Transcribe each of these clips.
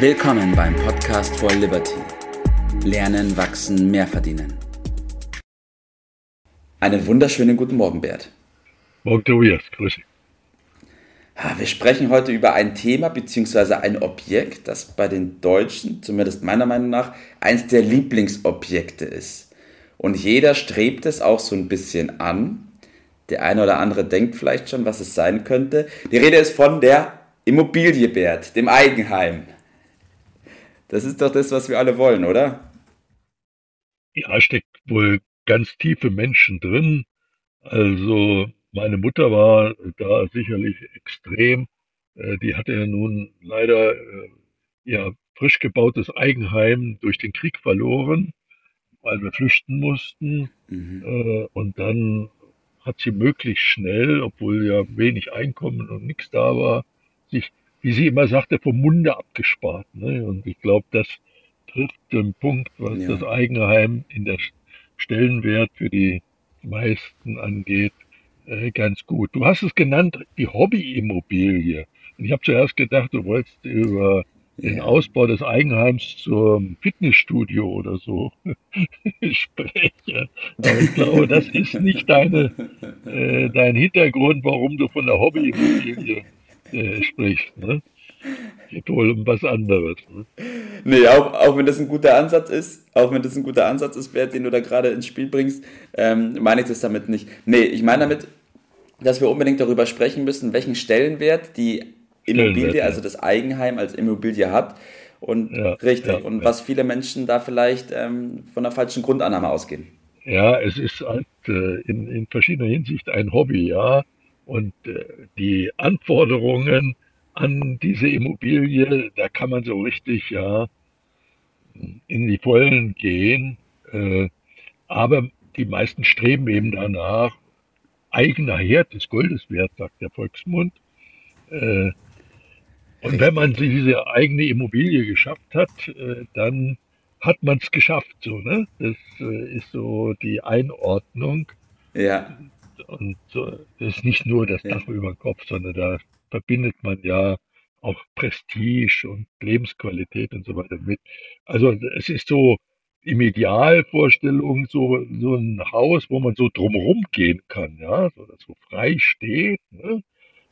Willkommen beim Podcast for Liberty. Lernen, wachsen, mehr verdienen. Einen wunderschönen guten Morgen, Bert. Morgen, Tobias. Grüße. Wir sprechen heute über ein Thema bzw. ein Objekt, das bei den Deutschen, zumindest meiner Meinung nach, eins der Lieblingsobjekte ist. Und jeder strebt es auch so ein bisschen an. Der eine oder andere denkt vielleicht schon, was es sein könnte. Die Rede ist von der Immobilie, Bert, dem Eigenheim. Das ist doch das, was wir alle wollen, oder? Ja, steckt wohl ganz tiefe Menschen drin. Also meine Mutter war da sicherlich extrem. Äh, die hatte ja nun leider äh, ihr frisch gebautes Eigenheim durch den Krieg verloren, weil wir flüchten mussten. Mhm. Äh, und dann hat sie möglichst schnell, obwohl ja wenig Einkommen und nichts da war, sich wie sie immer sagte, vom Munde abgespart. Ne? Und ich glaube, das trifft den Punkt, was ja. das Eigenheim in der Stellenwert für die meisten angeht, äh, ganz gut. Du hast es genannt, die Hobbyimmobilie. Und ich habe zuerst gedacht, du wolltest über ja. den Ausbau des Eigenheims zum Fitnessstudio oder so sprechen. Aber ich glaube, das ist nicht deine, äh, dein Hintergrund, warum du von der Hobbyimmobilie äh, spricht. Ne? Geht wohl um was anderes. Ne? Nee, auch, auch wenn das ein guter Ansatz ist, auch wenn das ein guter Ansatz ist, Bert, den du da gerade ins Spiel bringst, ähm, meine ich das damit nicht. Nee, ich meine damit, dass wir unbedingt darüber sprechen müssen, welchen Stellenwert die Immobilie, also das Eigenheim als Immobilie hat. Und ja, richtig, ja, und ja. was viele Menschen da vielleicht ähm, von der falschen Grundannahme ausgehen. Ja, es ist halt äh, in, in verschiedener Hinsicht ein Hobby, ja. Und äh, die Anforderungen an diese Immobilie, da kann man so richtig ja in die Vollen gehen. Äh, aber die meisten streben eben danach, eigener Herd des Goldes wert, sagt der Volksmund. Äh, und wenn man diese eigene Immobilie geschafft hat, dann hat man es geschafft. So, ne? Das ist so die Einordnung. Ja. Und das ist nicht nur das Dach ja. über dem Kopf, sondern da verbindet man ja auch Prestige und Lebensqualität und so weiter mit. Also es ist so im Idealvorstellung so, so ein Haus, wo man so drumherum gehen kann, ja, so dass so frei steht. Ne?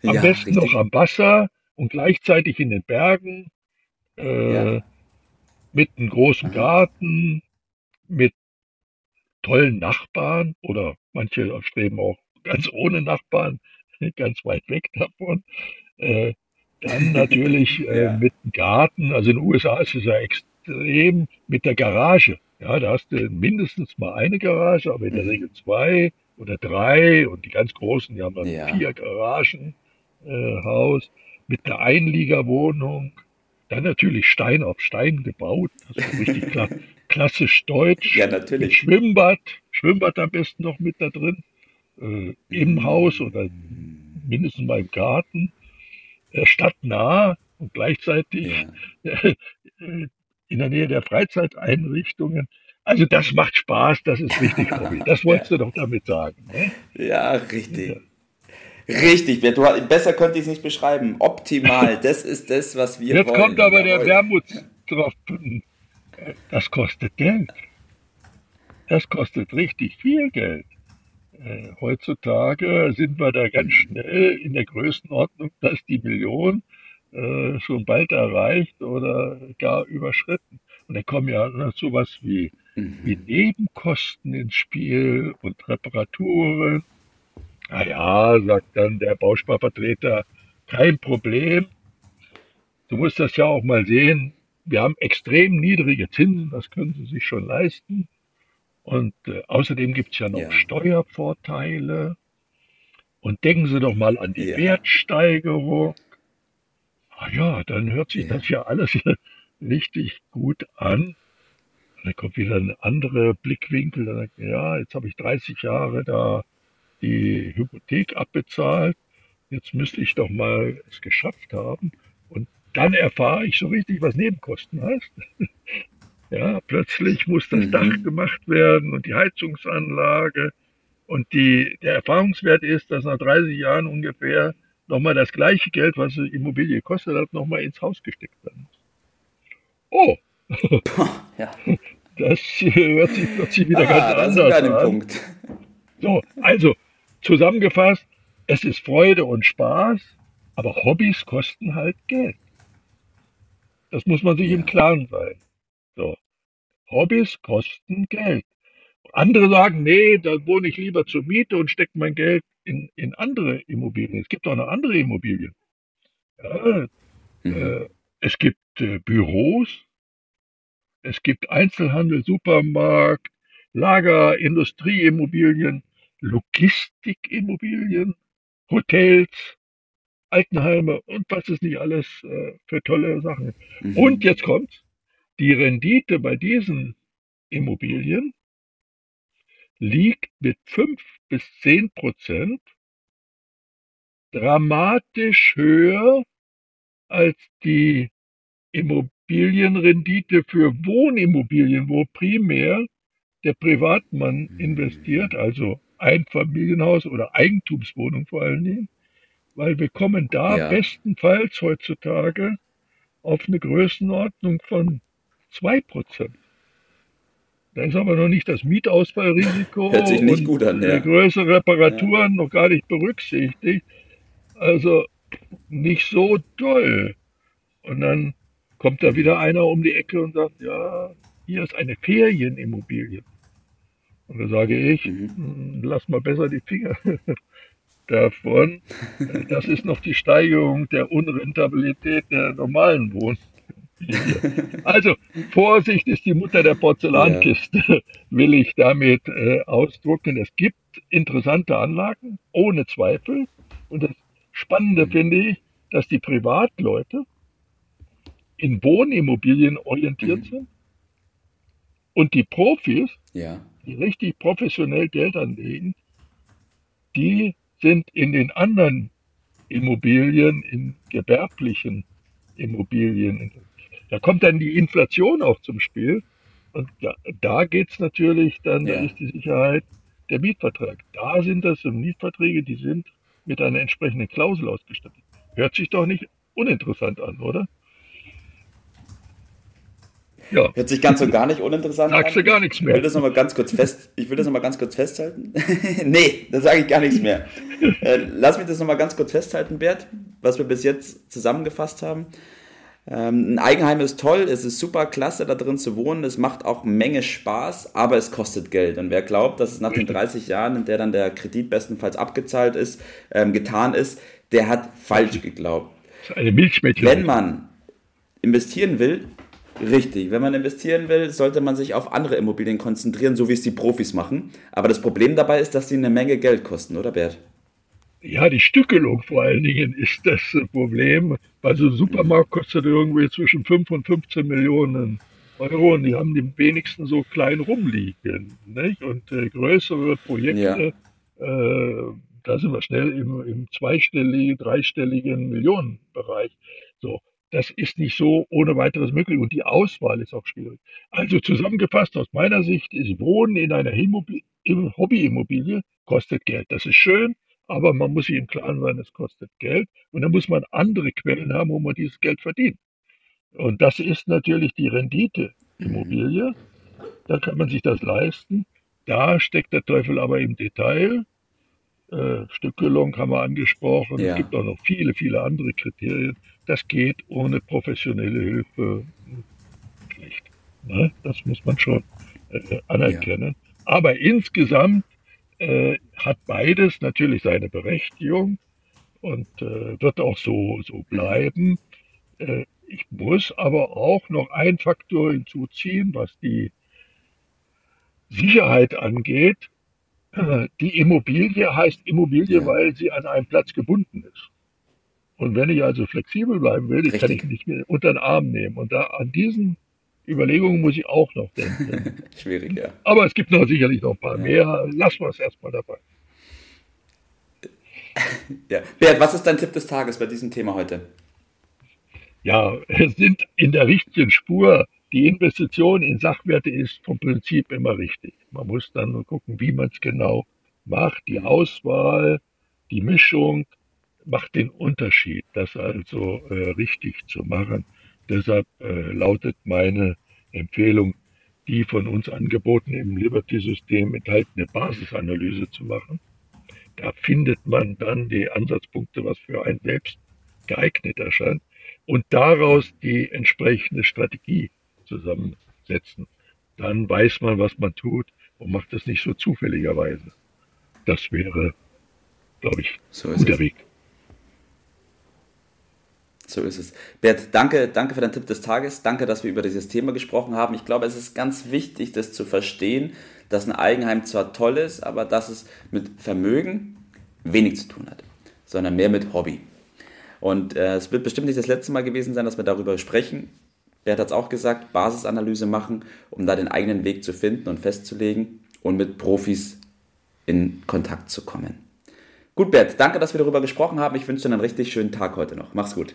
Am ja, besten richtig. noch am Wasser und gleichzeitig in den Bergen, äh, ja. mit einem großen Garten, mit tollen Nachbarn oder manche streben auch ganz ohne Nachbarn, ganz weit weg davon. Äh, dann natürlich äh, ja. mit dem Garten, also in den USA ist es ja extrem mit der Garage. Ja, da hast du mindestens mal eine Garage, aber in der mhm. Regel zwei oder drei und die ganz großen, die haben dann ja. vier Garagen, äh, Haus mit der Einliegerwohnung, dann natürlich Stein auf Stein gebaut, also richtig klar, klassisch deutsch. Ja, natürlich. Mit Schwimmbad, Schwimmbad am besten noch mit da drin äh, im Haus oder mindestens mal im Garten, äh, stadtnah und gleichzeitig ja. äh, in der Nähe der Freizeiteinrichtungen. Also das macht Spaß, das ist richtig Hobby. Das wolltest ja. du doch damit sagen. Ne? Ja, richtig. Ja. Richtig, du, besser könnte ich es nicht beschreiben. Optimal, das ist das, was wir Jetzt wollen. kommt aber der Wermutstropfen. Das kostet Geld. Das kostet richtig viel Geld. Äh, heutzutage sind wir da ganz schnell in der Größenordnung, dass die Million äh, schon bald erreicht oder gar überschritten. Und da kommen ja noch sowas wie, mhm. wie Nebenkosten ins Spiel und Reparaturen. Na ja, sagt dann der Bausparvertreter, kein Problem. Du musst das ja auch mal sehen. Wir haben extrem niedrige Zinsen, das können Sie sich schon leisten. Und äh, außerdem gibt es ja noch ja. Steuervorteile. Und denken Sie doch mal an die ja. Wertsteigerung. Ah ja, dann hört sich ja. das ja alles richtig gut an. Dann kommt wieder ein anderer Blickwinkel. Dann sagt, ja, jetzt habe ich 30 Jahre da die Hypothek abbezahlt. Jetzt müsste ich doch mal es geschafft haben. Dann erfahre ich so richtig, was Nebenkosten heißt. Ja, plötzlich muss das mhm. Dach gemacht werden und die Heizungsanlage. Und die, der Erfahrungswert ist, dass nach 30 Jahren ungefähr nochmal das gleiche Geld, was die Immobilie kostet hat, nochmal ins Haus gesteckt werden muss. oh, ja. das hört sich plötzlich wieder ah, ganz anders an. Punkt. So, also zusammengefasst, es ist Freude und Spaß, aber Hobbys kosten halt Geld. Das muss man sich ja. im Klaren sein. So. Hobbys kosten Geld. Andere sagen, nee, da wohne ich lieber zur Miete und stecke mein Geld in, in andere Immobilien. Es gibt auch noch andere Immobilien. Ja, mhm. äh, es gibt äh, Büros, es gibt Einzelhandel, Supermarkt, Lager, Industrieimmobilien, Logistikimmobilien, Hotels, Altenheime und was es nicht alles äh, für tolle Sachen. Mhm. Und jetzt kommt die Rendite bei diesen Immobilien liegt mit 5 bis 10 Prozent dramatisch höher als die Immobilienrendite für Wohnimmobilien, wo primär der Privatmann mhm. investiert, also Einfamilienhaus oder Eigentumswohnung vor allen Dingen, weil wir kommen da ja. bestenfalls heutzutage auf eine Größenordnung von 2%. Da ist aber noch nicht das Mietausfallrisiko Hört sich nicht gut an, ja. größere Reparaturen ja. noch gar nicht berücksichtigt. Also nicht so toll. Und dann kommt da wieder einer um die Ecke und sagt, ja, hier ist eine Ferienimmobilie. Und da sage ich, mhm. Hm, lass mal besser die Finger davon. Das ist noch die Steigerung der Unrentabilität der normalen Wohnungen. Also, Vorsicht ist die Mutter der Porzellankiste, ja. will ich damit äh, ausdrucken. Es gibt interessante Anlagen, ohne Zweifel. Und das Spannende mhm. finde ich, dass die Privatleute in Wohnimmobilien orientiert mhm. sind und die Profis, ja. die richtig professionell Geld anlegen, die sind in den anderen Immobilien, in gewerblichen Immobilien. Da kommt dann die Inflation auch zum Spiel. Und da, da geht es natürlich dann, ja. da ist die Sicherheit der Mietvertrag. Da sind das Mietverträge, die sind mit einer entsprechenden Klausel ausgestattet. Hört sich doch nicht uninteressant an, oder? Ja. Hört sich ganz und gar nicht uninteressant Sagst an. Sagst du gar nichts mehr. Ich will das nochmal ganz kurz fest, ich will das noch mal ganz kurz festhalten. nee, da sage ich gar nichts mehr. Äh, lass mich das nochmal ganz kurz festhalten, Bert, was wir bis jetzt zusammengefasst haben. Ähm, ein Eigenheim ist toll, es ist super klasse, da drin zu wohnen, es macht auch Menge Spaß, aber es kostet Geld. Und wer glaubt, dass es nach den 30 Jahren, in der dann der Kredit bestenfalls abgezahlt ist, ähm, getan ist, der hat falsch geglaubt. Eine Milchmädchen. Wenn man investieren will, Richtig. Wenn man investieren will, sollte man sich auf andere Immobilien konzentrieren, so wie es die Profis machen. Aber das Problem dabei ist, dass sie eine Menge Geld kosten, oder Bert? Ja, die Stückelung vor allen Dingen ist das Problem. Weil so ein Supermarkt kostet irgendwie zwischen 5 und 15 Millionen Euro und die haben die wenigsten so klein rumliegen. Nicht? Und äh, größere Projekte, ja. äh, da sind wir schnell im, im zweistelligen, dreistelligen Millionenbereich. So das ist nicht so ohne weiteres möglich und die Auswahl ist auch schwierig. Also zusammengefasst aus meiner Sicht ist Wohnen in einer Hobbyimmobilie kostet Geld. Das ist schön, aber man muss sich im Klaren sein, es kostet Geld und dann muss man andere Quellen haben, wo man dieses Geld verdient. Und das ist natürlich die Rendite Immobilie. Da kann man sich das leisten. Da steckt der Teufel aber im Detail. Äh, Stückelung haben wir angesprochen. Ja. Es gibt auch noch viele, viele andere Kriterien. Das geht ohne professionelle Hilfe schlecht. Ne? Das muss man schon äh, anerkennen. Ja. Aber insgesamt äh, hat beides natürlich seine Berechtigung und äh, wird auch so, so bleiben. Äh, ich muss aber auch noch einen Faktor hinzuziehen, was die Sicherheit angeht. Die Immobilie heißt Immobilie, ja. weil sie an einem Platz gebunden ist. Und wenn ich also flexibel bleiben will, Richtig. kann ich nicht mehr unter den Arm nehmen. Und da an diesen Überlegungen muss ich auch noch denken. Schwierig, ja. Aber es gibt noch sicherlich noch ein paar ja. mehr. Lassen wir es erstmal dabei. Ja. Bert, was ist dein Tipp des Tages bei diesem Thema heute? Ja, es sind in der richtigen Spur. Die Investition in Sachwerte ist vom Prinzip immer richtig. Man muss dann nur gucken, wie man es genau macht. Die mhm. Auswahl, die Mischung, macht den Unterschied, das also äh, richtig zu machen. Deshalb äh, lautet meine Empfehlung, die von uns angebotene im Liberty-System enthaltene Basisanalyse zu machen. Da findet man dann die Ansatzpunkte, was für einen selbst geeignet erscheint und daraus die entsprechende Strategie zusammensetzen. Dann weiß man, was man tut und macht das nicht so zufälligerweise. Das wäre, glaube ich, so guter. Weg. So ist es. Bert, danke, danke für deinen Tipp des Tages. Danke, dass wir über dieses Thema gesprochen haben. Ich glaube, es ist ganz wichtig, das zu verstehen, dass ein Eigenheim zwar toll ist, aber dass es mit Vermögen wenig zu tun hat, sondern mehr mit Hobby. Und äh, es wird bestimmt nicht das letzte Mal gewesen sein, dass wir darüber sprechen. Bert hat es auch gesagt, Basisanalyse machen, um da den eigenen Weg zu finden und festzulegen und mit Profis in Kontakt zu kommen. Gut, Bert, danke, dass wir darüber gesprochen haben. Ich wünsche dir einen richtig schönen Tag heute noch. Mach's gut.